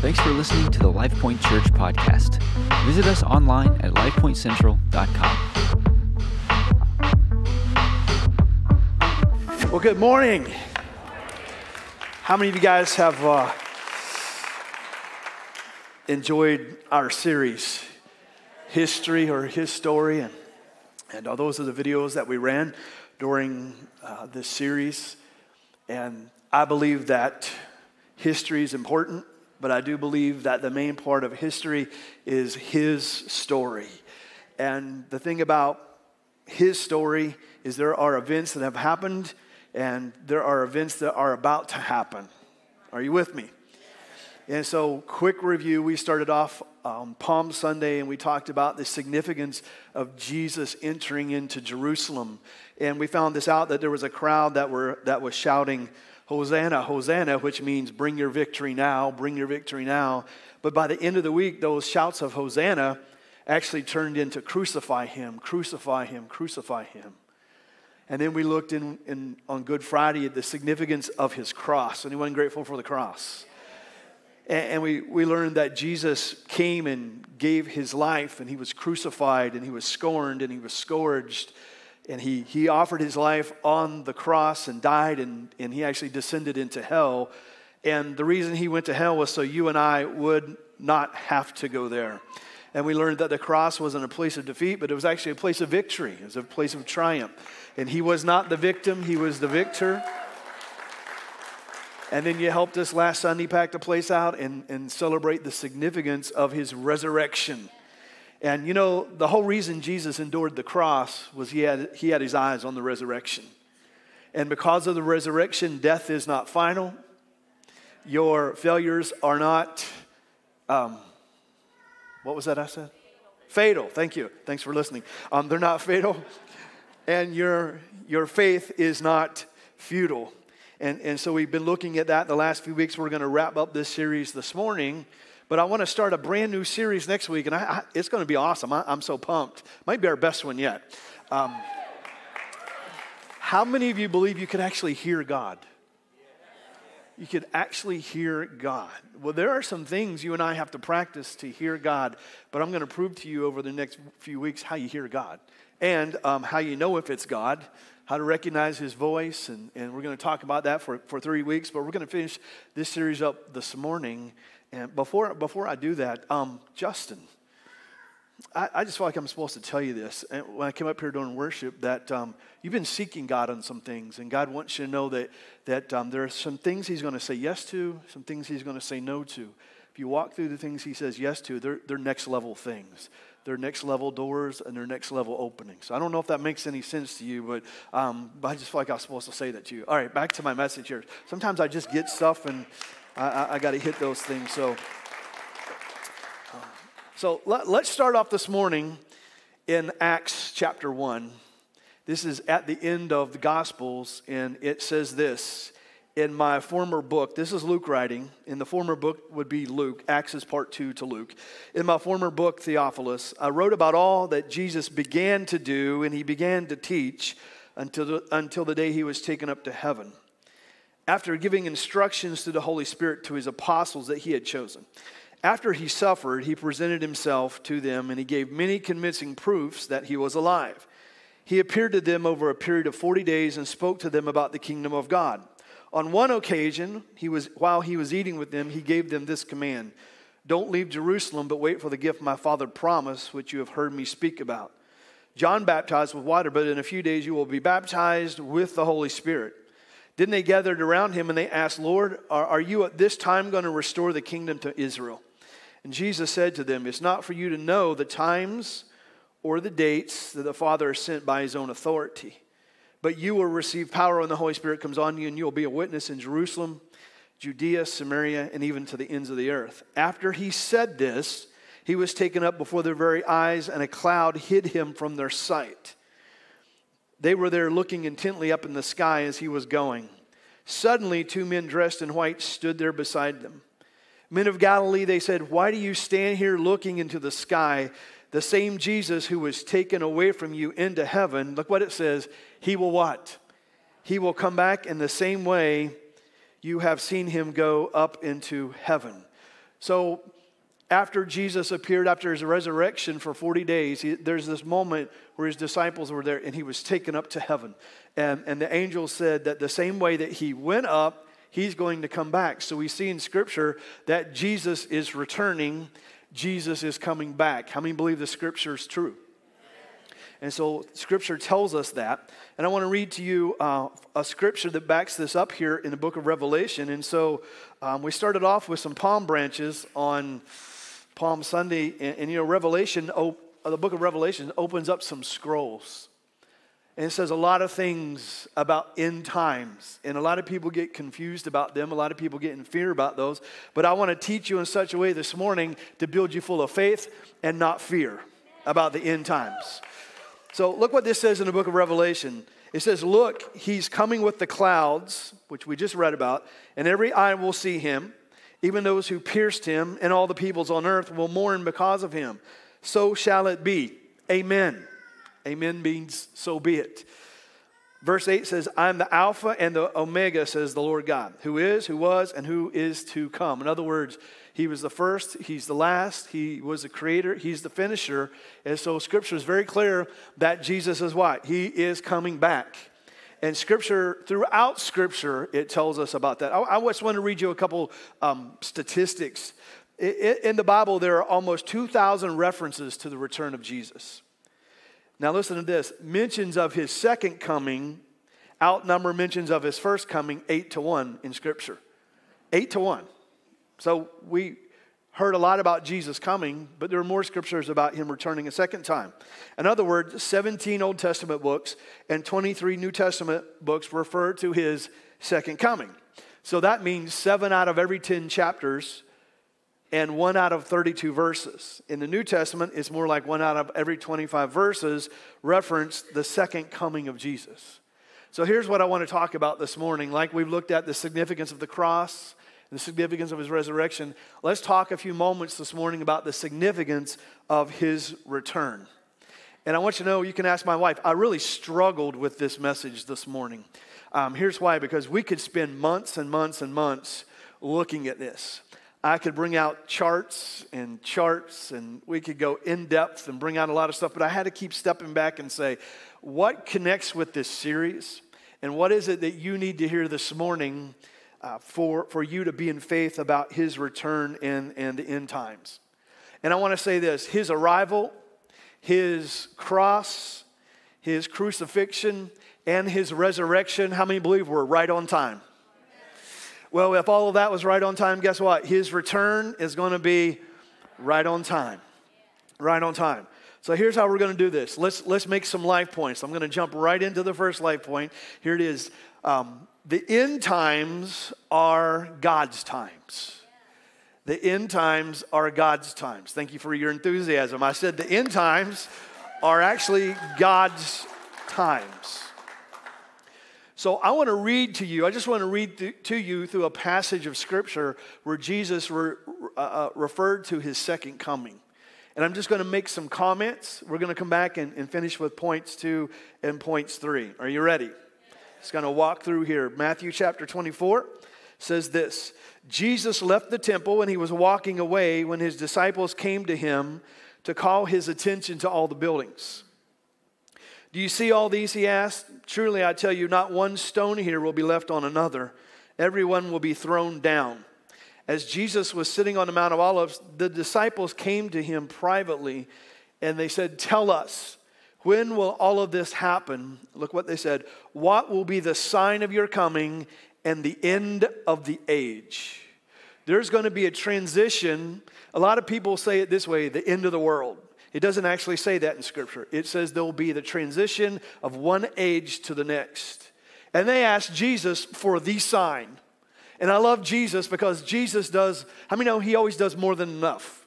Thanks for listening to the LifePoint Church podcast. Visit us online at lifepointcentral.com. Well, good morning. How many of you guys have uh, enjoyed our series, History or His Story? And, and uh, those are the videos that we ran during uh, this series. And I believe that history is important but I do believe that the main part of history is his story. And the thing about his story is there are events that have happened and there are events that are about to happen. Are you with me? And so, quick review we started off on Palm Sunday and we talked about the significance of Jesus entering into Jerusalem. And we found this out that there was a crowd that, were, that was shouting, Hosanna, Hosanna, which means bring your victory now, bring your victory now. But by the end of the week, those shouts of Hosanna actually turned into crucify him, crucify him, crucify him. And then we looked in, in, on Good Friday at the significance of his cross. Anyone grateful for the cross? And, and we, we learned that Jesus came and gave his life, and he was crucified, and he was scorned, and he was scourged and he, he offered his life on the cross and died, and, and he actually descended into hell. And the reason he went to hell was so you and I would not have to go there. And we learned that the cross wasn't a place of defeat, but it was actually a place of victory, it was a place of triumph. And he was not the victim, he was the victor. And then you helped us last Sunday pack the place out and, and celebrate the significance of his resurrection. And you know, the whole reason Jesus endured the cross was he had, he had his eyes on the resurrection. And because of the resurrection, death is not final. Your failures are not, um, what was that I said? Fatal. Thank you. Thanks for listening. Um, they're not fatal. And your, your faith is not futile. And, and so we've been looking at that the last few weeks. We're going to wrap up this series this morning but I want to start a brand new series next week, and I, I, it's going to be awesome. I, am so pumped. Might be our best one yet. Um, how many of you believe you could actually hear God? You could actually hear God. Well, there are some things you and I have to practice to hear God, but I'm going to prove to you over the next few weeks how you hear God and um, how you know if it's God, how to recognize His voice, and, and we're going to talk about that for, for three weeks, but we're going to finish this series up this morning and before, before I do that, um, Justin, I, I, just feel like I'm supposed to tell you this. And when I came up here during worship, that um, you've been seeking God on some things, and God wants you to know that, that um, there are some things He's going to say yes to, some things He's going to say no to. If you walk through the things He says yes to, they're, they're next level things. They're next level doors and they're next level openings. I don't know if that makes any sense to you, but, um, but I just feel like I was supposed to say that to you. All right, back to my message here. Sometimes I just get stuff and I, I, I got to hit those things. So, uh, so let, let's start off this morning in Acts chapter 1. This is at the end of the Gospels, and it says this in my former book. This is Luke writing. In the former book would be Luke. Acts is part two to Luke. In my former book, Theophilus, I wrote about all that Jesus began to do and he began to teach until the, until the day he was taken up to heaven after giving instructions to the Holy Spirit to his apostles that he had chosen. After he suffered, he presented himself to them and he gave many convincing proofs that he was alive. He appeared to them over a period of 40 days and spoke to them about the kingdom of God. On one occasion, he was, while he was eating with them, he gave them this command Don't leave Jerusalem, but wait for the gift my father promised, which you have heard me speak about. John baptized with water, but in a few days you will be baptized with the Holy Spirit. Then they gathered around him and they asked, Lord, are, are you at this time going to restore the kingdom to Israel? And Jesus said to them, It's not for you to know the times or the dates that the Father has sent by his own authority. But you will receive power when the Holy Spirit comes on you, and you will be a witness in Jerusalem, Judea, Samaria, and even to the ends of the earth. After he said this, he was taken up before their very eyes, and a cloud hid him from their sight. They were there looking intently up in the sky as he was going. Suddenly, two men dressed in white stood there beside them. Men of Galilee, they said, Why do you stand here looking into the sky? The same Jesus who was taken away from you into heaven, look what it says, he will what? He will come back in the same way you have seen him go up into heaven. So, after Jesus appeared after his resurrection for 40 days, he, there's this moment where his disciples were there and he was taken up to heaven. And, and the angel said that the same way that he went up, he's going to come back. So we see in Scripture that Jesus is returning, Jesus is coming back. How many believe the Scripture is true? And so Scripture tells us that. And I want to read to you uh, a scripture that backs this up here in the book of Revelation. And so um, we started off with some palm branches on Palm Sunday. And, and you know, Revelation, oh, the book of Revelation opens up some scrolls. And it says a lot of things about end times. And a lot of people get confused about them. A lot of people get in fear about those. But I want to teach you in such a way this morning to build you full of faith and not fear about the end times. So look what this says in the book of Revelation. It says, Look, he's coming with the clouds, which we just read about, and every eye will see him, even those who pierced him, and all the peoples on earth will mourn because of him. So shall it be. Amen. Amen means so be it. Verse 8 says, I'm the Alpha and the Omega, says the Lord God, who is, who was, and who is to come. In other words, He was the first, He's the last, He was the creator, He's the finisher. And so Scripture is very clear that Jesus is what? He is coming back. And Scripture, throughout Scripture, it tells us about that. I, I just want to read you a couple um, statistics. In the Bible, there are almost 2,000 references to the return of Jesus. Now, listen to this mentions of his second coming outnumber mentions of his first coming eight to one in Scripture. Eight to one. So we heard a lot about Jesus coming, but there are more scriptures about him returning a second time. In other words, 17 Old Testament books and 23 New Testament books refer to his second coming. So that means seven out of every 10 chapters and one out of 32 verses. In the New Testament, it's more like one out of every 25 verses reference the second coming of Jesus. So here's what I want to talk about this morning. Like we've looked at the significance of the cross, the significance of his resurrection, let's talk a few moments this morning about the significance of his return. And I want you to know, you can ask my wife, I really struggled with this message this morning. Um, here's why because we could spend months and months and months looking at this. I could bring out charts and charts, and we could go in depth and bring out a lot of stuff, but I had to keep stepping back and say, what connects with this series? And what is it that you need to hear this morning uh, for, for you to be in faith about his return and, and the end times? And I want to say this his arrival, his cross, his crucifixion, and his resurrection, how many believe were right on time? Well, if all of that was right on time, guess what? His return is going to be right on time. Right on time. So here's how we're going to do this. Let's, let's make some life points. I'm going to jump right into the first life point. Here it is. Um, the end times are God's times. The end times are God's times. Thank you for your enthusiasm. I said the end times are actually God's times. So I want to read to you, I just want to read to you through a passage of scripture where Jesus re- uh, uh, referred to his second coming. And I'm just going to make some comments. We're going to come back and, and finish with points two and points three. Are you ready? Just going to walk through here. Matthew chapter 24 says this Jesus left the temple and he was walking away when his disciples came to him to call his attention to all the buildings. Do you see all these? He asked. Truly, I tell you, not one stone here will be left on another. Everyone will be thrown down. As Jesus was sitting on the Mount of Olives, the disciples came to him privately and they said, Tell us, when will all of this happen? Look what they said. What will be the sign of your coming and the end of the age? There's going to be a transition. A lot of people say it this way the end of the world. It doesn't actually say that in Scripture. It says there will be the transition of one age to the next. And they asked Jesus for the sign. And I love Jesus because Jesus does, how many know he always does more than enough?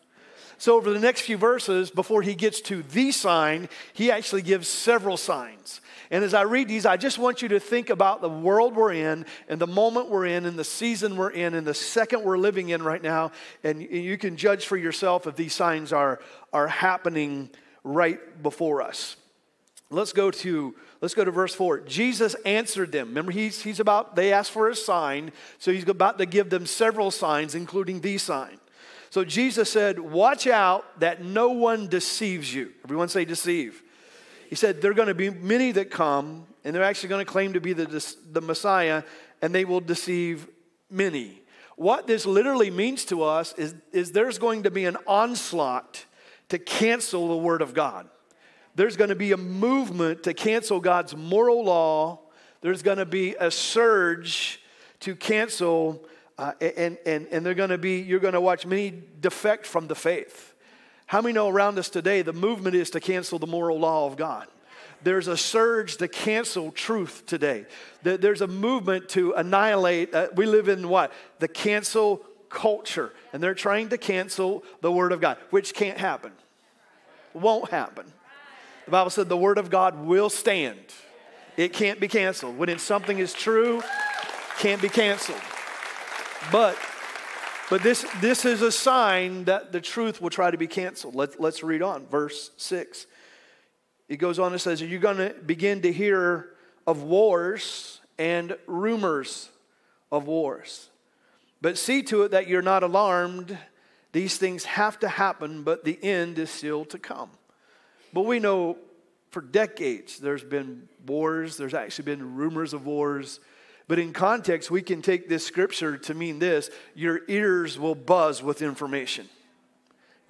So, over the next few verses, before he gets to the sign, he actually gives several signs. And as I read these, I just want you to think about the world we're in and the moment we're in and the season we're in and the second we're living in right now. And you can judge for yourself if these signs are, are happening right before us. Let's go to let's go to verse 4. Jesus answered them. Remember, he's, he's about, they asked for a sign, so he's about to give them several signs, including the sign. So Jesus said, Watch out that no one deceives you. Everyone say deceive. He said, There are going to be many that come, and they're actually going to claim to be the, the Messiah, and they will deceive many. What this literally means to us is, is there's going to be an onslaught to cancel the Word of God. There's going to be a movement to cancel God's moral law. There's going to be a surge to cancel, uh, and, and, and they're going to be, you're going to watch many defect from the faith. How many know around us today the movement is to cancel the moral law of God? There's a surge to cancel truth today. There's a movement to annihilate. Uh, we live in what? The cancel culture. And they're trying to cancel the Word of God, which can't happen. Won't happen. The Bible said the Word of God will stand. It can't be canceled. When something is true, can't be canceled. But but this, this is a sign that the truth will try to be canceled. Let, let's read on, verse 6. It goes on and says, Are You're going to begin to hear of wars and rumors of wars. But see to it that you're not alarmed. These things have to happen, but the end is still to come. But we know for decades there's been wars, there's actually been rumors of wars. But in context, we can take this scripture to mean this your ears will buzz with information.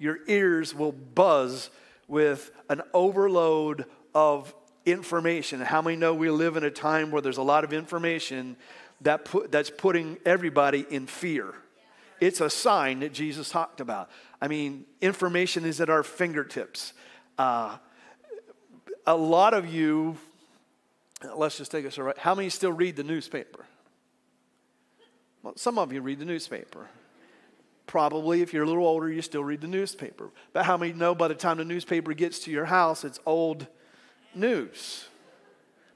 Your ears will buzz with an overload of information. How many know we live in a time where there's a lot of information that put, that's putting everybody in fear? It's a sign that Jesus talked about. I mean, information is at our fingertips. Uh, a lot of you, let's just take a survey. How many still read the newspaper? Well, some of you read the newspaper. Probably, if you're a little older, you still read the newspaper. But how many know by the time the newspaper gets to your house, it's old news?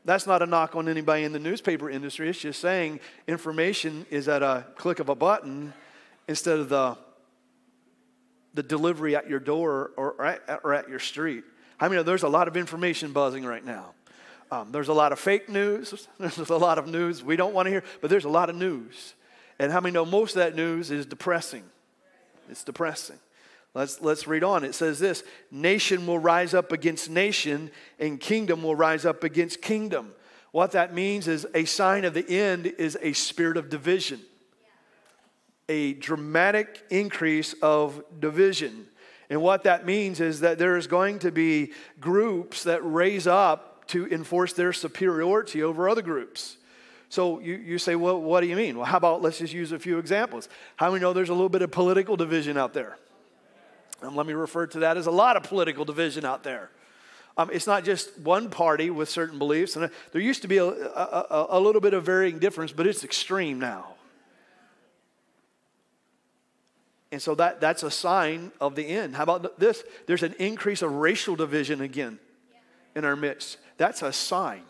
That's not a knock on anybody in the newspaper industry. It's just saying information is at a click of a button instead of the, the delivery at your door or, or, at, or at your street. I mean, there's a lot of information buzzing right now. Um, there's a lot of fake news. There's a lot of news we don't want to hear, but there's a lot of news. And how many know most of that news is depressing? It's depressing. Let's, let's read on. It says this Nation will rise up against nation, and kingdom will rise up against kingdom. What that means is a sign of the end is a spirit of division, a dramatic increase of division. And what that means is that there is going to be groups that raise up to enforce their superiority over other groups. So you, you say, well, what do you mean? Well, how about let's just use a few examples. How we know there's a little bit of political division out there? And let me refer to that as a lot of political division out there. Um, it's not just one party with certain beliefs, and there used to be a, a, a little bit of varying difference, but it's extreme now. And so that, that's a sign of the end. How about this? There's an increase of racial division again in our midst. That's a sign.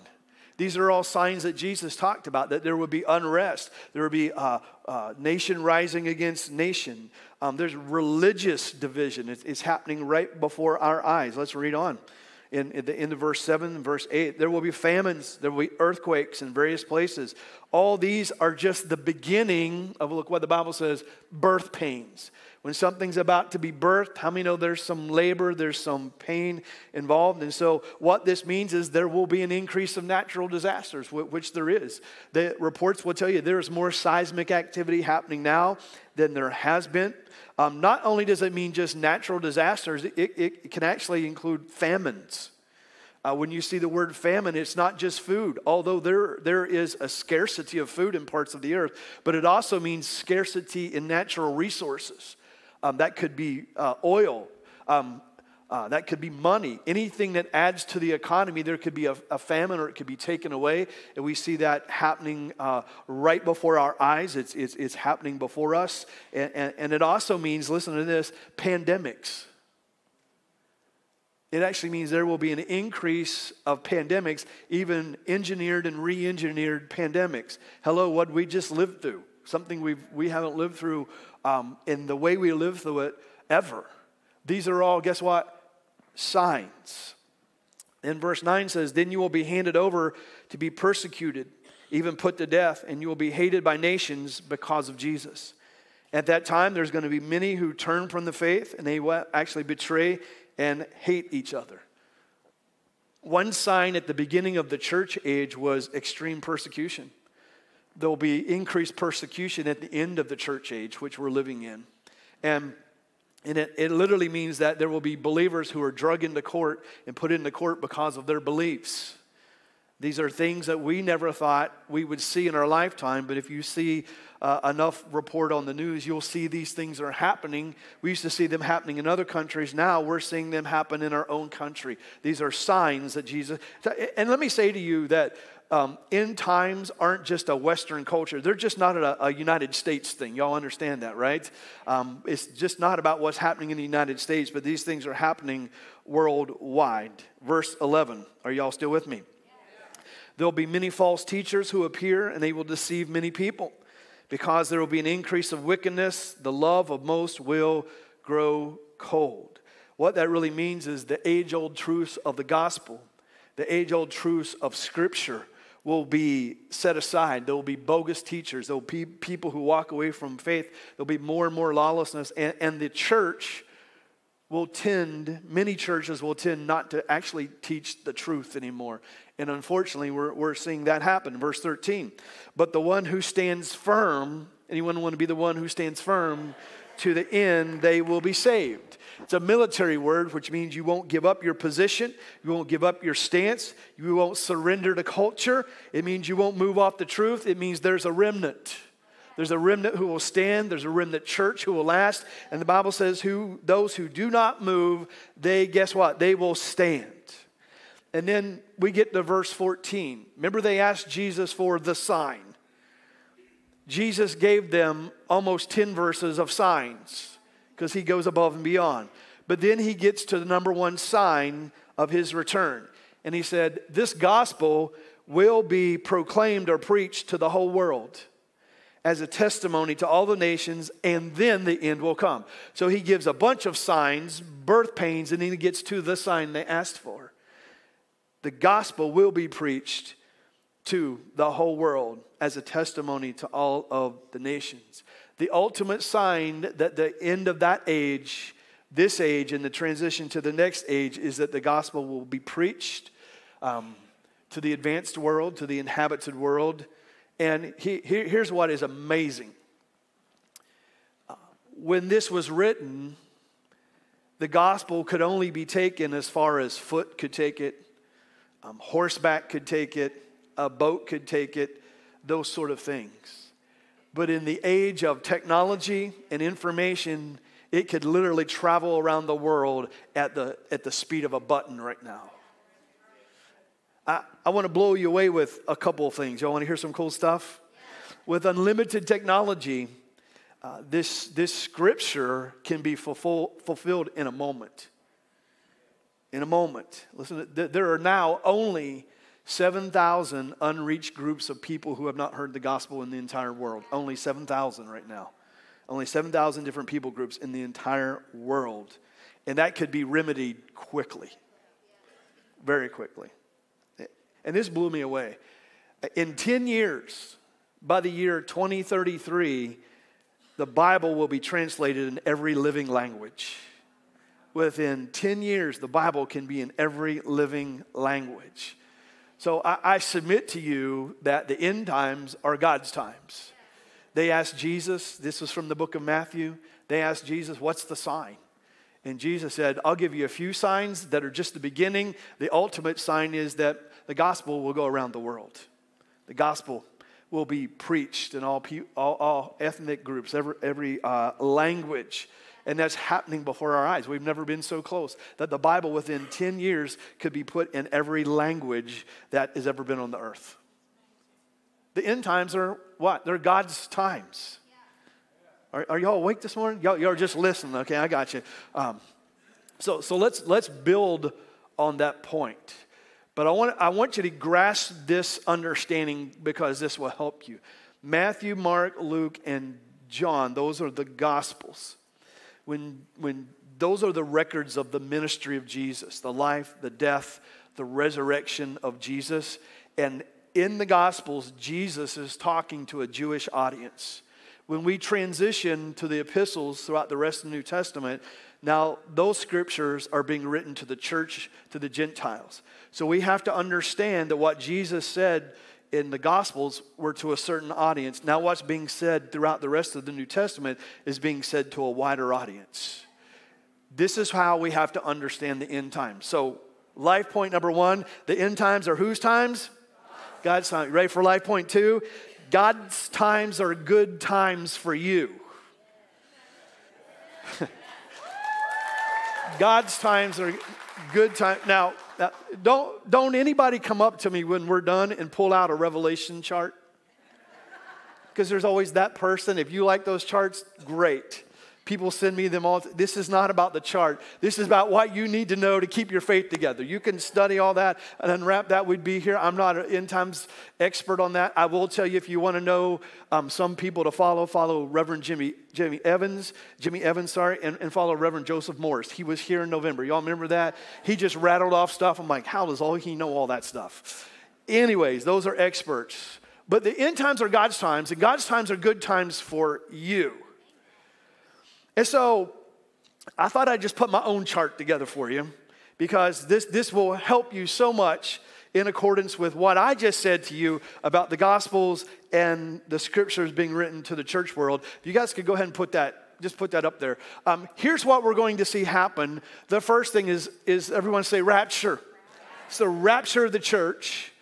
These are all signs that Jesus talked about that there would be unrest, there would be uh, uh, nation rising against nation. Um, there's religious division, it's, it's happening right before our eyes. Let's read on in, in the end of verse 7 verse 8. There will be famines, there will be earthquakes in various places. All these are just the beginning of, look what the Bible says, birth pains. When something's about to be birthed, how many know there's some labor, there's some pain involved? And so, what this means is there will be an increase of natural disasters, which there is. The reports will tell you there is more seismic activity happening now than there has been um, not only does it mean just natural disasters, it, it, it can actually include famines. Uh, when you see the word famine, it's not just food, although there, there is a scarcity of food in parts of the earth, but it also means scarcity in natural resources. Um, that could be uh, oil, um, uh, that could be money. Anything that adds to the economy, there could be a, a famine or it could be taken away. And we see that happening uh, right before our eyes. It's, it's, it's happening before us. And, and, and it also means, listen to this, pandemics. It actually means there will be an increase of pandemics, even engineered and re engineered pandemics. Hello, what we just lived through, something we've, we haven't lived through um, in the way we lived through it ever. These are all, guess what? signs. And verse 9 says, Then you will be handed over to be persecuted, even put to death, and you will be hated by nations because of Jesus. At that time, there's going to be many who turn from the faith and they will actually betray and hate each other. One sign at the beginning of the church age was extreme persecution. There will be increased persecution at the end of the church age, which we're living in. And, and it, it literally means that there will be believers who are drug into court and put into court because of their beliefs. These are things that we never thought we would see in our lifetime, but if you see uh, enough report on the news, you'll see these things are happening. We used to see them happening in other countries. Now we're seeing them happen in our own country. These are signs that Jesus. And let me say to you that um, end times aren't just a Western culture. They're just not a, a United States thing. Y'all understand that, right? Um, it's just not about what's happening in the United States, but these things are happening worldwide. Verse 11. Are y'all still with me? There'll be many false teachers who appear, and they will deceive many people. Because there will be an increase of wickedness, the love of most will grow cold. What that really means is the age old truths of the gospel, the age old truths of scripture will be set aside. There will be bogus teachers. There will be people who walk away from faith. There'll be more and more lawlessness. And, and the church will tend, many churches will tend not to actually teach the truth anymore. And unfortunately, we're, we're seeing that happen. Verse 13. But the one who stands firm, anyone want to be the one who stands firm to the end, they will be saved. It's a military word, which means you won't give up your position, you won't give up your stance, you won't surrender to culture. It means you won't move off the truth. It means there's a remnant. There's a remnant who will stand. There's a remnant church who will last. And the Bible says, who those who do not move, they guess what? They will stand. And then we get to verse 14. Remember, they asked Jesus for the sign. Jesus gave them almost 10 verses of signs because he goes above and beyond. But then he gets to the number one sign of his return. And he said, This gospel will be proclaimed or preached to the whole world as a testimony to all the nations, and then the end will come. So he gives a bunch of signs, birth pains, and then he gets to the sign they asked for the gospel will be preached to the whole world as a testimony to all of the nations. The ultimate sign that the end of that age, this age, and the transition to the next age is that the gospel will be preached um, to the advanced world, to the inhabited world. And he, he, here's what is amazing. Uh, when this was written, the gospel could only be taken as far as foot could take it, um, horseback could take it, a boat could take it, those sort of things. But in the age of technology and information, it could literally travel around the world at the, at the speed of a button right now. I, I want to blow you away with a couple of things. Y'all want to hear some cool stuff? With unlimited technology, uh, this, this scripture can be fulfill, fulfilled in a moment in a moment. Listen, there are now only 7,000 unreached groups of people who have not heard the gospel in the entire world. Only 7,000 right now. Only 7,000 different people groups in the entire world. And that could be remedied quickly, very quickly. And this blew me away. In 10 years, by the year 2033, the Bible will be translated in every living language within 10 years, the Bible can be in every living language. So I, I, submit to you that the end times are God's times. They asked Jesus, this was from the book of Matthew, they asked Jesus, What's the sign? And Jesus said, I'll give you a few signs that are just the beginning. The ultimate sign is that the gospel will go around the world. The gospel will be preached in all, all, all ethnic groups, every, every uh, language. And that's happening before our eyes. We've never been so close that the Bible within 10 years could be put in every language that has ever been on the earth. The end times are what? They're God's times. Are, are y'all awake this morning? Y'all, y'all are just listening. Okay, I got you. Um, so, so let's, let's build on that point. But I want, I want you to grasp this understanding because this will help you. Matthew, Mark, Luke, and John, those are the Gospels when, when those are the records of the ministry of Jesus, the life, the death, the resurrection of Jesus. And in the Gospels, Jesus is talking to a Jewish audience. when we transition to the epistles throughout the rest of the New Testament, now those scriptures are being written to the church, to the Gentiles. So we have to understand that what Jesus said in the Gospels were to a certain audience. Now, what's being said throughout the rest of the New Testament is being said to a wider audience. This is how we have to understand the end times. So, life point number one the end times are whose times? God's time. Ready for life point two? God's times are good times for you. God's times are good times. Now, now, don't, don't anybody come up to me when we're done and pull out a revelation chart? Because there's always that person. If you like those charts, great. People send me them all. This is not about the chart. This is about what you need to know to keep your faith together. You can study all that and unwrap that. We'd be here. I'm not an end times expert on that. I will tell you if you want to know um, some people to follow, follow Reverend Jimmy Jimmy Evans, Jimmy Evans, sorry, and, and follow Reverend Joseph Morris. He was here in November. Y'all remember that? He just rattled off stuff. I'm like, how does all he know all that stuff? Anyways, those are experts. But the end times are God's times, and God's times are good times for you. And so I thought I'd just put my own chart together for you because this, this will help you so much in accordance with what I just said to you about the Gospels and the scriptures being written to the church world. If you guys could go ahead and put that just put that up there. Um, here's what we're going to see happen. The first thing is, is everyone say rapture. It's the rapture of the church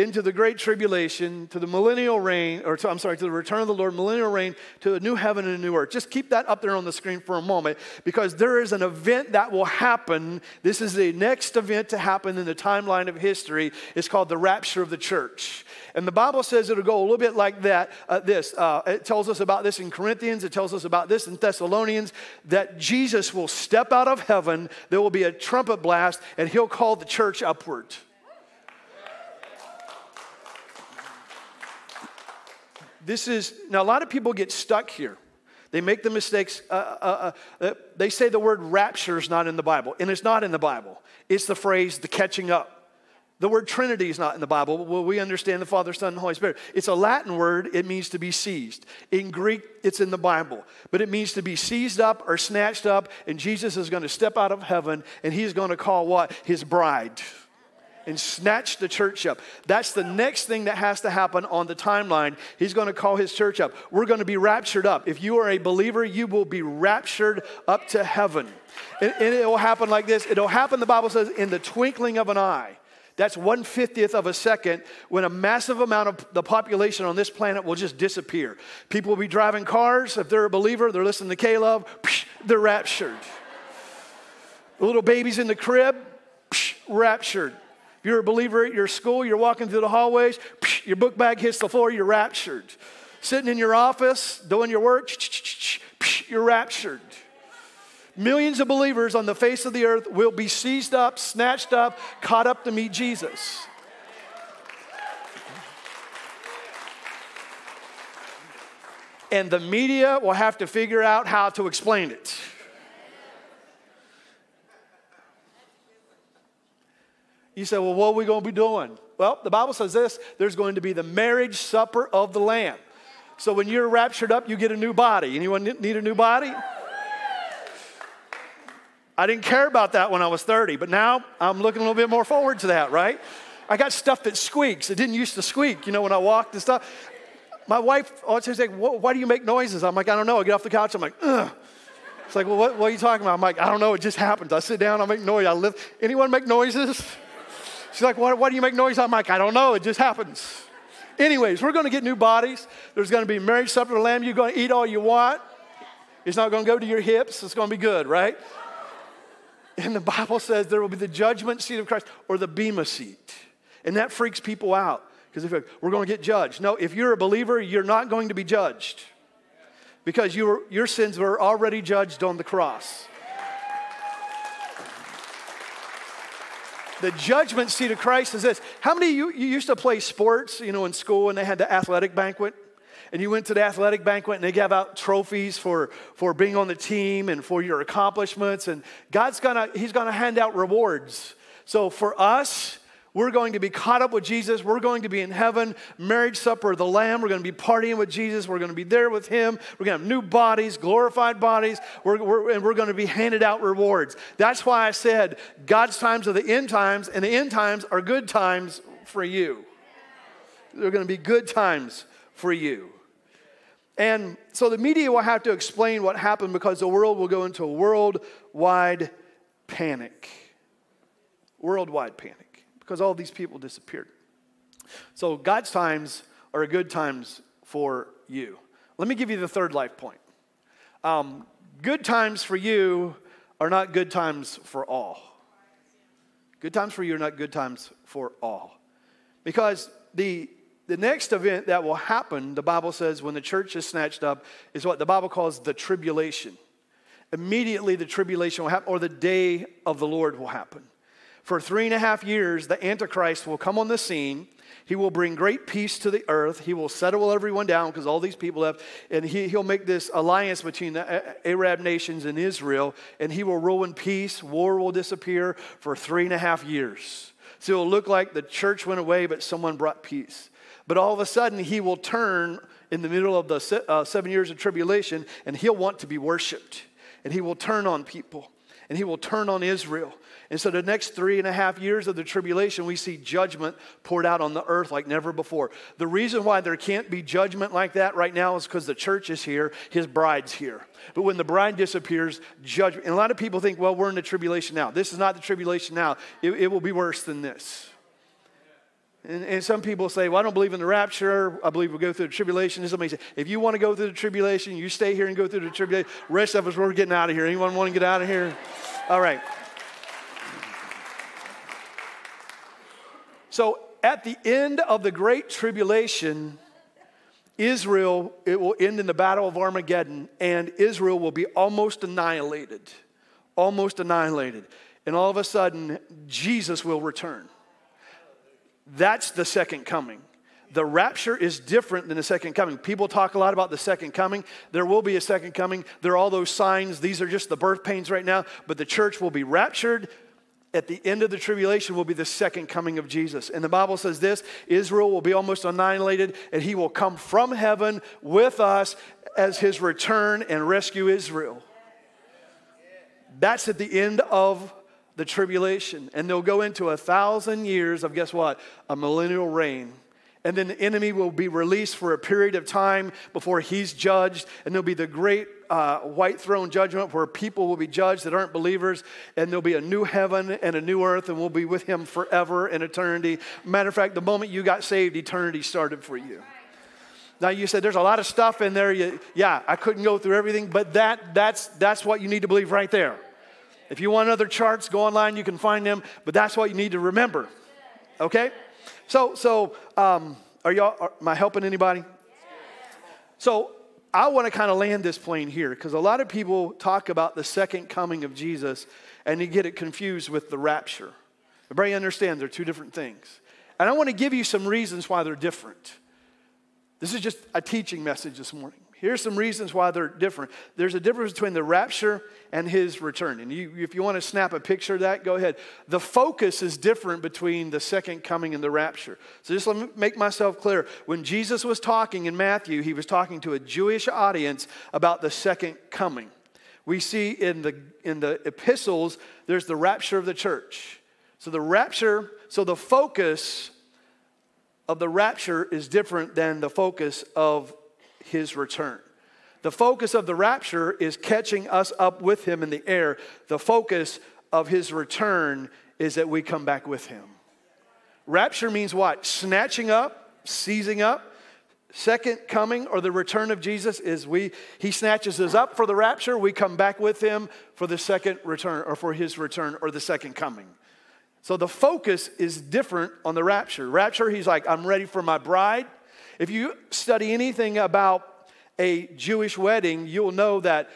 into the great tribulation, to the millennial reign, or to, I'm sorry, to the return of the Lord, millennial reign, to a new heaven and a new earth. Just keep that up there on the screen for a moment because there is an event that will happen. This is the next event to happen in the timeline of history. It's called the rapture of the church. And the Bible says it'll go a little bit like that. Uh, this, uh, it tells us about this in Corinthians, it tells us about this in Thessalonians, that Jesus will step out of heaven, there will be a trumpet blast, and he'll call the church upward. This is, now a lot of people get stuck here. They make the mistakes. Uh, uh, uh, uh, they say the word rapture is not in the Bible, and it's not in the Bible. It's the phrase the catching up. The word Trinity is not in the Bible. Well, we understand the Father, Son, and Holy Spirit. It's a Latin word. It means to be seized. In Greek, it's in the Bible. But it means to be seized up or snatched up, and Jesus is going to step out of heaven, and he's going to call what? His bride and snatch the church up. That's the next thing that has to happen on the timeline. He's going to call his church up. We're going to be raptured up. If you are a believer, you will be raptured up to heaven. And, and it will happen like this it'll happen, the Bible says, in the twinkling of an eye. That's 150th of a second when a massive amount of the population on this planet will just disappear. People will be driving cars. If they're a believer, they're listening to K-LOVE, they're raptured. Little babies in the crib, raptured. If you're a believer at your school, you're walking through the hallways, your book bag hits the floor, you're raptured. Sitting in your office, doing your work, you're raptured. Millions of believers on the face of the earth will be seized up, snatched up, caught up to meet Jesus. And the media will have to figure out how to explain it. You say, well, what are we going to be doing? Well, the Bible says this there's going to be the marriage supper of the Lamb. So when you're raptured up, you get a new body. Anyone need a new body? I didn't care about that when I was 30, but now I'm looking a little bit more forward to that, right? I got stuff that squeaks. It didn't used to squeak, you know, when I walked and stuff. My wife always says, like, why do you make noises? I'm like, I don't know. I get off the couch, I'm like, ugh. It's like, well, what, what are you talking about? I'm like, I don't know. It just happens. I sit down, I make noise. I live. Anyone make noises? She's like, why, why do you make noise? I'm like, I don't know. It just happens. Anyways, we're going to get new bodies. There's going to be marriage supper of the lamb. You're going to eat all you want. It's not going to go to your hips. It's going to be good, right? And the Bible says there will be the judgment seat of Christ or the Bema seat. And that freaks people out because if we're going to get judged. No, if you're a believer, you're not going to be judged because your sins were already judged on the cross. The judgment seat of Christ is this. How many of you, you used to play sports, you know, in school and they had the athletic banquet? And you went to the athletic banquet and they gave out trophies for, for being on the team and for your accomplishments. And God's gonna, He's gonna hand out rewards. So for us, We're going to be caught up with Jesus. We're going to be in heaven, marriage supper of the Lamb. We're going to be partying with Jesus. We're going to be there with Him. We're going to have new bodies, glorified bodies, we're, we're, and we're going to be handed out rewards. That's why I said God's times are the end times, and the end times are good times for you. They're going to be good times for you. And so the media will have to explain what happened because the world will go into a worldwide panic. Worldwide panic because all these people disappeared. So God's times are good times for you. Let me give you the third life point. Um, good times for you are not good times for all. Good times for you are not good times for all. Because the, the next event that will happen, the Bible says, when the church is snatched up, is what the Bible calls the tribulation. Immediately, the tribulation will happen, or the day of the Lord will happen. For three and a half years, the Antichrist will come on the scene. He will bring great peace to the earth. He will settle everyone down because all these people have, and he, he'll make this alliance between the Arab nations and Israel, and he will rule in peace. War will disappear for three and a half years. So it'll look like the church went away, but someone brought peace. But all of a sudden, he will turn in the middle of the uh, seven years of tribulation, and he'll want to be worshiped. And he will turn on people, and he will turn on Israel. And so, the next three and a half years of the tribulation, we see judgment poured out on the earth like never before. The reason why there can't be judgment like that right now is because the church is here, his bride's here. But when the bride disappears, judgment. And a lot of people think, well, we're in the tribulation now. This is not the tribulation now, it, it will be worse than this. And, and, some people say, Well, I don't believe in the rapture. I believe we'll go through the tribulation. And somebody say, If you want to go through the tribulation, you stay here and go through the tribulation. Rest of us, we're getting out of here. Anyone want to get out of here? All right. So at the end of the Great Tribulation, Israel, it will end in the Battle of Armageddon, and Israel will be almost annihilated. Almost annihilated. And all of a sudden, Jesus will return. That's the second coming. The rapture is different than the second coming. People talk a lot about the second coming. There will be a second coming. There are all those signs. These are just the birth pains right now, but the church will be raptured at the end of the tribulation will be the second coming of Jesus. And the Bible says this Israel will be almost annihilated, and he will come from heaven with us as his return and rescue Israel. That's at the end of the tribulation. And they'll go into a thousand years of, guess what? A millennial reign. And then the enemy will be released for a period of time before he's judged. And there'll be the great uh, white throne judgment where people will be judged that aren't believers. And there'll be a new heaven and a new earth, and we'll be with him forever in eternity. Matter of fact, the moment you got saved, eternity started for you. Now you said there's a lot of stuff in there. You, yeah, I couldn't go through everything, but that, that's, that's what you need to believe right there. If you want other charts, go online, you can find them, but that's what you need to remember. Okay? So, so um, are y'all, are, am I helping anybody? So, I want to kind of land this plane here because a lot of people talk about the second coming of Jesus and you get it confused with the rapture. Everybody understand they're two different things. And I want to give you some reasons why they're different. This is just a teaching message this morning. Here's some reasons why they're different. There's a difference between the rapture and his return. And you, if you want to snap a picture of that, go ahead. The focus is different between the second coming and the rapture. So just let me make myself clear. When Jesus was talking in Matthew, he was talking to a Jewish audience about the second coming. We see in the, in the epistles, there's the rapture of the church. So the rapture, so the focus of the rapture is different than the focus of his return. The focus of the rapture is catching us up with him in the air. The focus of his return is that we come back with him. Rapture means what? Snatching up, seizing up. Second coming or the return of Jesus is we he snatches us up for the rapture, we come back with him for the second return or for his return or the second coming. So the focus is different on the rapture. Rapture, he's like, I'm ready for my bride. If you study anything about a Jewish wedding, you'll know that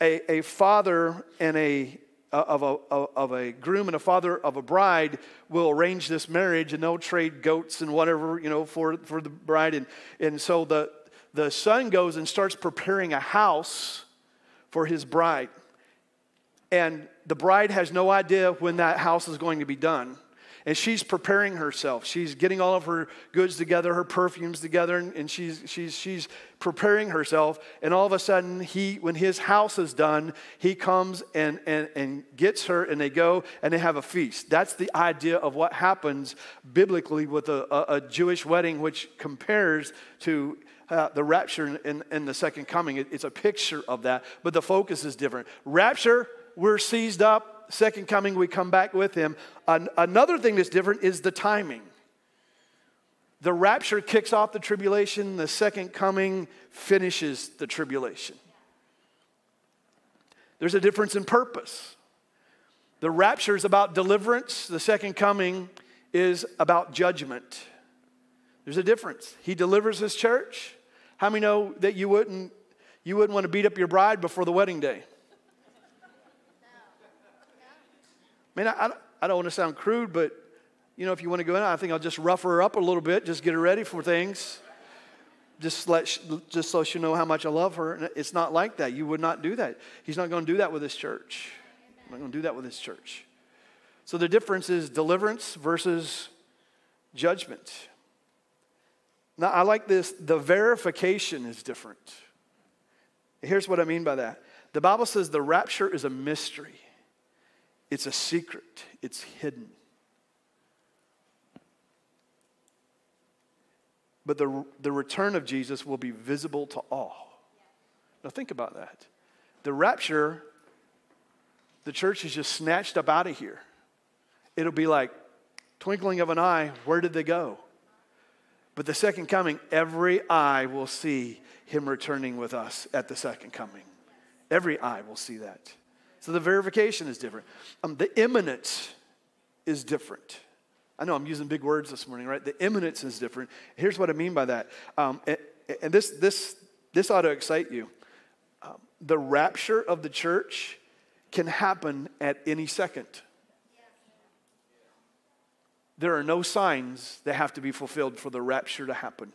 a, a father and a of a, of a groom and a father of a bride will arrange this marriage and they'll trade goats and whatever, you know, for, for the bride. And, and so the, the son goes and starts preparing a house for his bride. And the bride has no idea when that house is going to be done. And she's preparing herself. She's getting all of her goods together, her perfumes together, and, and she's, she's, she's preparing herself. And all of a sudden, he, when his house is done, he comes and, and, and gets her, and they go and they have a feast. That's the idea of what happens biblically with a, a, a Jewish wedding, which compares to uh, the rapture and, and the second coming. It, it's a picture of that, but the focus is different. Rapture, we're seized up second coming, we come back with him. An- another thing that's different is the timing. The rapture kicks off the tribulation, the second coming finishes the tribulation. There's a difference in purpose. The rapture is about deliverance, the second coming is about judgment. There's a difference. He delivers his church. How many know that you wouldn't, you wouldn't want to beat up your bride before the wedding day? Man, I, I don't want to sound crude, but you know, if you want to go in, I think I'll just rough her up a little bit, just get her ready for things. Just let, just so she know how much I love her. It's not like that. You would not do that. He's not going to do that with his church. He's not going to do that with his church. So the difference is deliverance versus judgment. Now, I like this. The verification is different. Here's what I mean by that. The Bible says the rapture is a mystery. It's a secret, it's hidden. But the, the return of Jesus will be visible to all. Now, think about that. The rapture, the church is just snatched up out of here. It'll be like twinkling of an eye, where did they go? But the second coming, every eye will see him returning with us at the second coming. Every eye will see that. So the verification is different. Um, the imminence is different. I know I'm using big words this morning, right? The imminence is different. Here's what I mean by that. Um, and, and, this, this, this ought to excite you. Um, the rapture of the church can happen at any second. There are no signs that have to be fulfilled for the rapture to happen.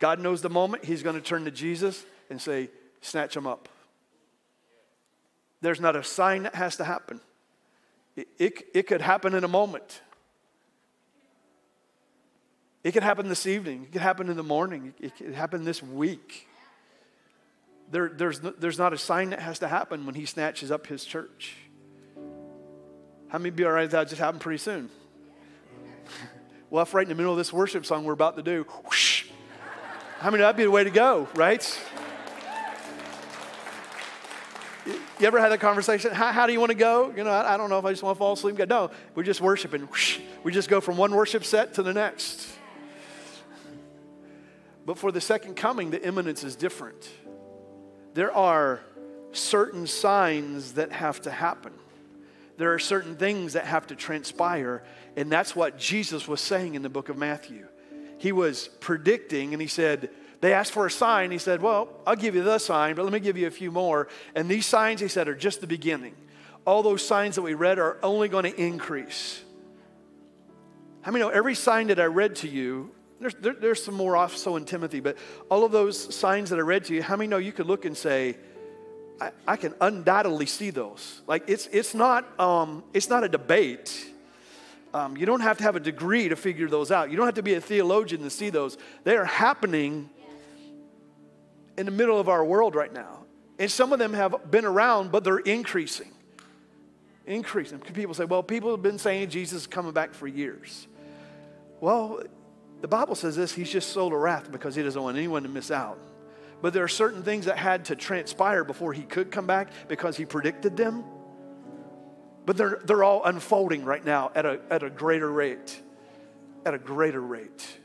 God knows the moment He's going to turn to Jesus and say, Snatch him up. There's not a sign that has to happen. It, it, it could happen in a moment. It could happen this evening. It could happen in the morning. It could happen this week. There, there's, there's not a sign that has to happen when he snatches up his church. How many be all right that just happen pretty soon? well, if right in the middle of this worship song we're about to do, whoosh, how many that'd be the way to go, right? You ever had that conversation? How, how do you want to go? You know, I, I, don't know if I just want to fall asleep. No, we're just worshiping. We just go from one worship set to the next. But for the second coming, the imminence is different. There are certain signs that have to happen. There are certain things that have to transpire, and that's what Jesus was saying in the book of Matthew. He was predicting, and he said, they asked for a sign. He said, Well, I'll give you the sign, but let me give you a few more. And these signs, he said, are just the beginning. All those signs that we read are only going to increase. How many know every sign that I read to you? There's, there, there's some more also in Timothy, but all of those signs that I read to you, how many know you could look and say, I, I can undoubtedly see those? Like it's, it's, not, um, it's not a debate. Um, you don't have to have a degree to figure those out. You don't have to be a theologian to see those. They are happening in the middle of our world right now. And some of them have been around, but they're increasing. Increasing. People say, well, people have been saying Jesus is coming back for years. Well, the Bible says this He's just sold a wrath because He doesn't want anyone to miss out. But there are certain things that had to transpire before He could come back because He predicted them. But they're, they're all unfolding right now at a, at a greater rate. At a greater rate.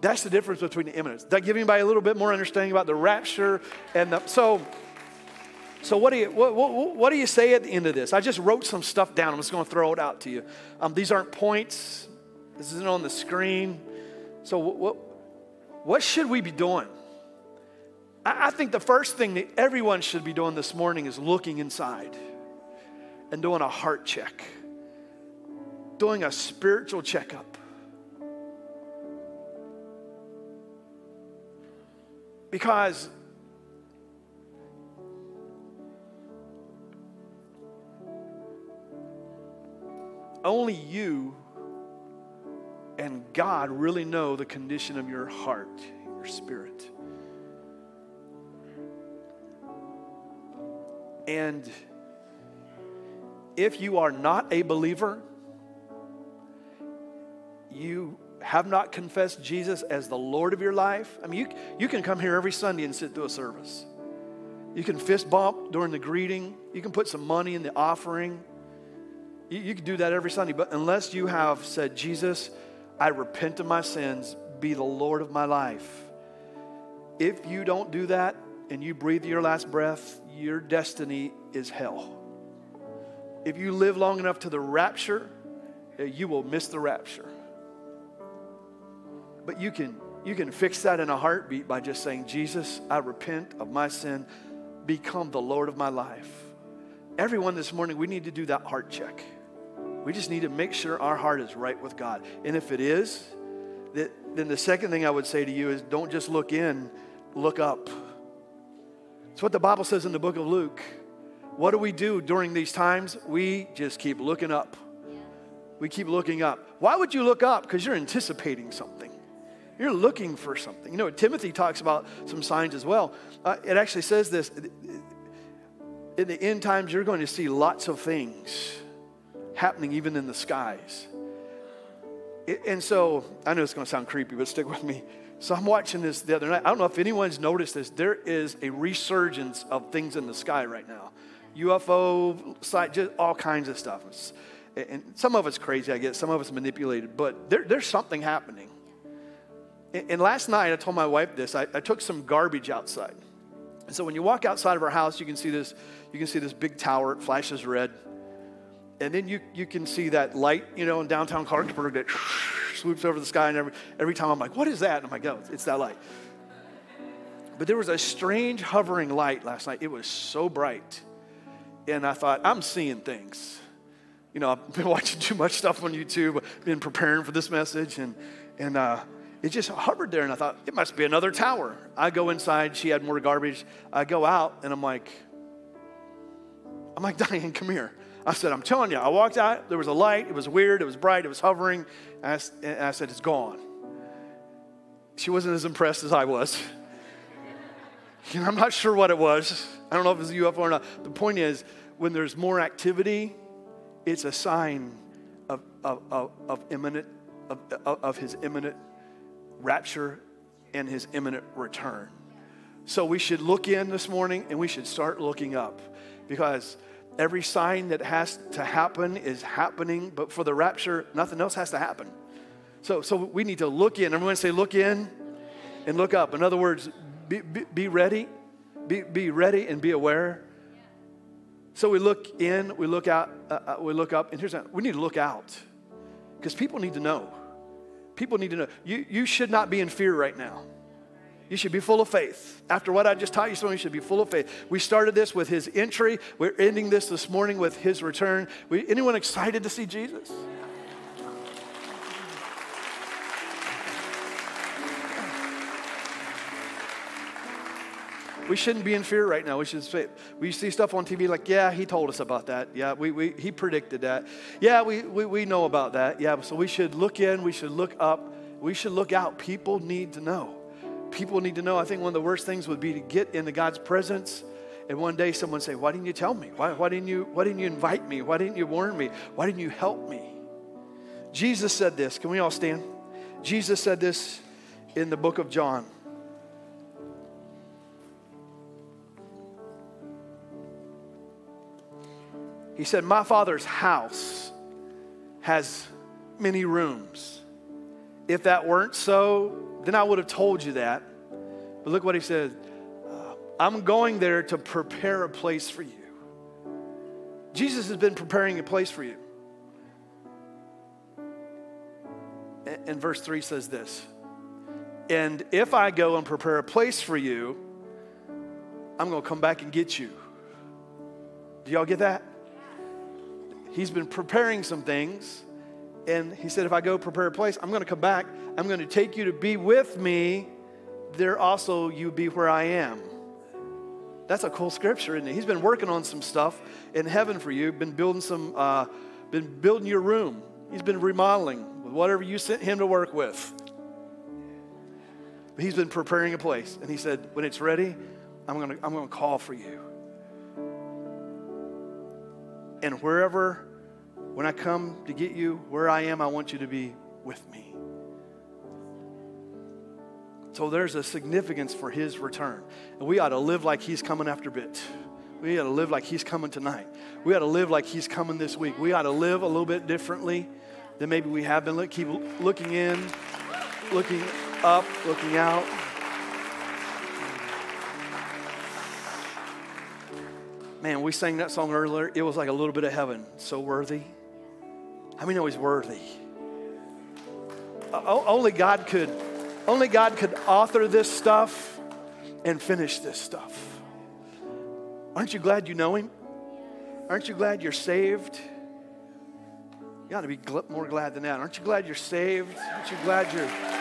That's the difference between the imminence. That give anybody a little bit more understanding about the rapture and the so. So what do you what, what, what, do you say at the end of this? I just wrote some stuff down. I'm just going to throw it out to you. Um, these aren't points. This isn't on the screen. So what what should we be doing? I, I think the first thing that everyone should be doing this morning is looking inside and doing a heart check, doing a spiritual checkup. Because only you and God really know the condition of your heart, your spirit. And if you are not a believer, you have not confessed Jesus as the Lord of your life, I mean, you, you can come here every Sunday and sit through a service. You can fist bump during the greeting. You can put some money in the offering. You, you can do that every Sunday. But unless you have said, Jesus, I repent of my sins, be the Lord of my life. If you don't do that and you breathe your last breath, your destiny is hell. If you live long enough to the rapture, you will miss the rapture. But you can you can fix that in a heartbeat by just saying, Jesus, I repent of my sin, become the Lord of my life. Everyone this morning, we need to do that heart check. We just need to make sure our heart is right with God. And if it is, that, then the second thing I would say to you is don't just look in, look up. It's what the Bible says in the book of Luke. What do we do during these times? We just keep looking up. We keep looking up. Why would you look up? Because you're anticipating something. You're looking for something. You know, Timothy talks about some signs as well. Uh, it actually says this in the end times, you're going to see lots of things happening even in the skies. and so, I know it's going to sound creepy, but stick with me. So, I'm watching this the other night. I don't know if anyone's noticed this. There is a resurgence of things in the sky right now UFO, just all kinds of stuff. And some of it's crazy, I guess. Some of it's manipulated, but there, there's something happening. And last night, I told my wife this. I, I took some garbage outside. So when you walk outside of our house, you can see this, you can see this big tower, it flashes red. And then you, you can see that light, you know, in downtown Clarksburg that swoops over the sky. And every, every time I'm like, what is that? And I'm like, oh, it's that light. But there was a strange hovering light last night. It was so bright. And I thought, I'm seeing things. You know, I've been watching too much stuff on YouTube, been preparing for this message. And, and uh, it just hovered there, and I thought, it must be another tower. I go inside, she had more garbage. I go out, and I'm like, I'm like, Diane, come here. I said, I'm telling you, I walked out, there was a light, it was weird, it was bright, it was hovering, I, I said, it's gone. She wasn't as impressed as I was. You know, I'm not sure what it was. I don't know if it was a UFO or not. The point is, when there's more activity, it's a sign of, of, of, of imminent, of, of his imminent rapture and his imminent return. So we should look in this morning and we should start looking up because every sign that has to happen is happening, but for the rapture, nothing else has to happen. So, so we need to look in. Everyone say, look in and look up. In other words, be, be, be ready, be, be ready and be aware. So we look in, we look out, uh, uh, we look up, and here's that we need to look out because people need to know. People need to know. You, you should not be in fear right now. You should be full of faith. After what I just taught you, so you should be full of faith. We started this with his entry. We're ending this this morning with his return. We, anyone excited to see Jesus? We shouldn't be in fear right now. We should say, we see stuff on TV like, yeah, he told us about that. Yeah, we, we, he predicted that. Yeah, we, we, we know about that. Yeah, so we should look in, we should look up, we should look out. People need to know. People need to know. I think one of the worst things would be to get into God's presence and one day someone say, why didn't you tell me? Why, why, didn't you, why didn't you invite me? Why didn't you warn me? Why didn't you help me? Jesus said this. Can we all stand? Jesus said this in the book of John. He said, My father's house has many rooms. If that weren't so, then I would have told you that. But look what he said uh, I'm going there to prepare a place for you. Jesus has been preparing a place for you. And verse 3 says this And if I go and prepare a place for you, I'm going to come back and get you. Do y'all get that? He's been preparing some things. And he said, If I go prepare a place, I'm going to come back. I'm going to take you to be with me. There also you be where I am. That's a cool scripture, isn't it? He's been working on some stuff in heaven for you, been building some, uh, been building your room. He's been remodeling with whatever you sent him to work with. But he's been preparing a place. And he said, when it's ready, I'm going to I'm going to call for you. And wherever, when I come to get you, where I am, I want you to be with me. So there's a significance for his return. And we ought to live like he's coming after bit. We ought to live like he's coming tonight. We ought to live like he's coming this week. We ought to live a little bit differently than maybe we have been. Look, Keep looking in, looking up, looking out. Man, we sang that song earlier. It was like a little bit of heaven. So worthy. How many know he's worthy? only God could, only God could author this stuff and finish this stuff. Aren't you glad you know him? Aren't you glad you're saved? You ought to be more glad than that. Aren't you glad you're saved? Aren't you glad you're.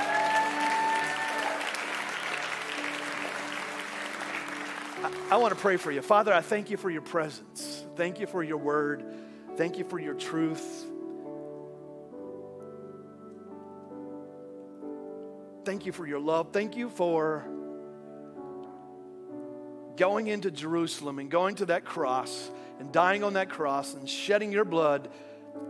I, want to pray for you. Father, I thank you for your presence. Thank you for your word. Thank you for your truth. Thank you for your love. Thank you for going into Jerusalem and going to that cross and dying on that cross and shedding your blood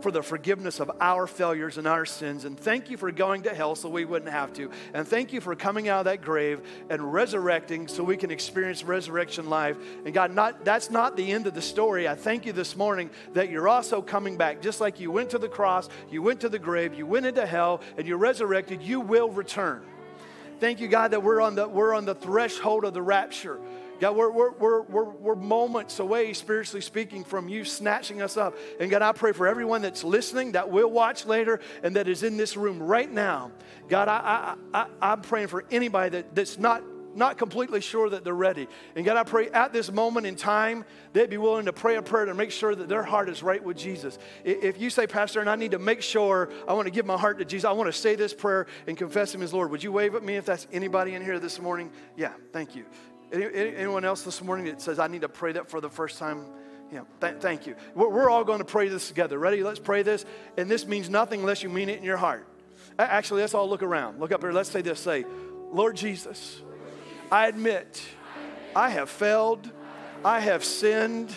for the forgiveness of our failures and our sins. And thank you for going to hell so we wouldn't have to. And thank you for coming out of that grave and resurrecting so we can experience resurrection life. And God, not, that's not the end of the story. I thank you this morning that you're also coming back. Just like you went to the cross, you went to the grave, you went into hell, and you're resurrected, you will return. Thank you, God, that we're on the, we're on the threshold of the rapture. God, we're, we're, we're, we're, we're moments away, spiritually speaking, from you snatching us up. And God, I pray for everyone that's listening, that will watch later, and that is in this room right now. God, I, I, I, I'm praying for anybody that, that's not not completely sure that they're ready. And God, I pray at this moment in time, they'd be willing to pray a prayer to make sure that their heart is right with Jesus. If you say, Pastor, and I need to make sure I want to give my heart to Jesus, I want to say this prayer and confess Him as Lord, would you wave at me if that's anybody in here this morning? Yeah, thank you. Anyone else this morning that says, I need to pray that for the first time? Yeah, th- thank you. We're, we're all going to pray this together. Ready? Let's pray this. And this means nothing unless you mean it in your heart. Actually, let's all look around. Look up here. Let's say this. Say, Lord Jesus, I admit I have failed, I have sinned,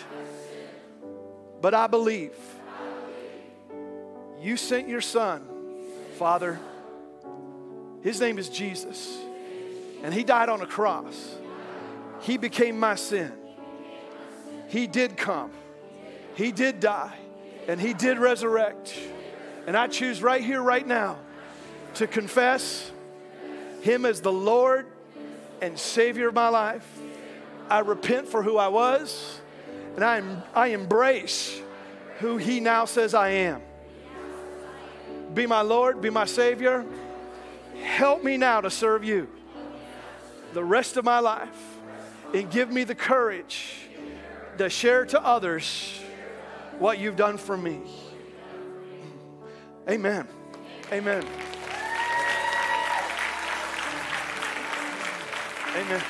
but I believe you sent your son, Father. His name is Jesus, and he died on a cross he became my sin. He did come. He did die. And He did resurrect. And I choose right here, right now, to confess Him as the Lord and Savior of my life. I repent for who I was, and I, am, I embrace who He now says I am. Be my Lord, be my Savior. Help me now to serve you the rest of my life and give me the courage to share to others what you've done for me. Amen. Amen. Amen.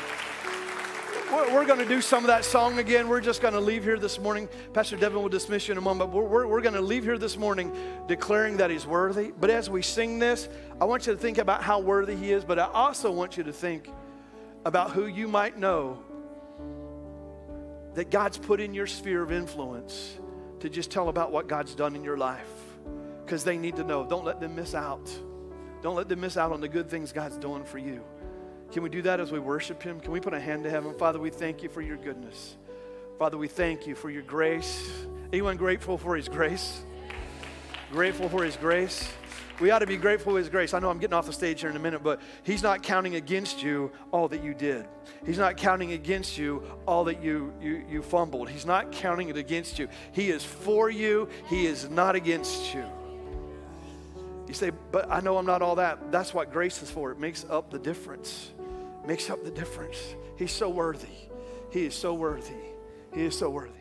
We're, going to do some of that song again. We're just going to leave here this morning. Pastor Devin will dismiss you in a moment. We're, we're, we're going to leave here this morning declaring that He's worthy. But as we sing this, I want you to think about how worthy He is, but I also want you to think about who you might know that God's put in your sphere of influence to just tell about what God's done in your life because they need to know. Don't let them miss out. Don't let them miss out on the good things God's doing for you. Can we do that as we worship Him? Can we put a hand to heaven? Father, we thank you for your goodness. Father, we thank you for your grace. Anyone grateful for His grace? Grateful for His grace? We ought to be grateful for His grace. I know I'm getting off the stage here in a minute, but He's not counting against you all that you did. He's not counting against you all that you, you, you fumbled. He's not counting it against you. He is for you, He is not against you. You say, but I know I'm not all that. That's what grace is for. It makes up the difference. Makes up the difference. He's so worthy. He is so worthy. He is so worthy.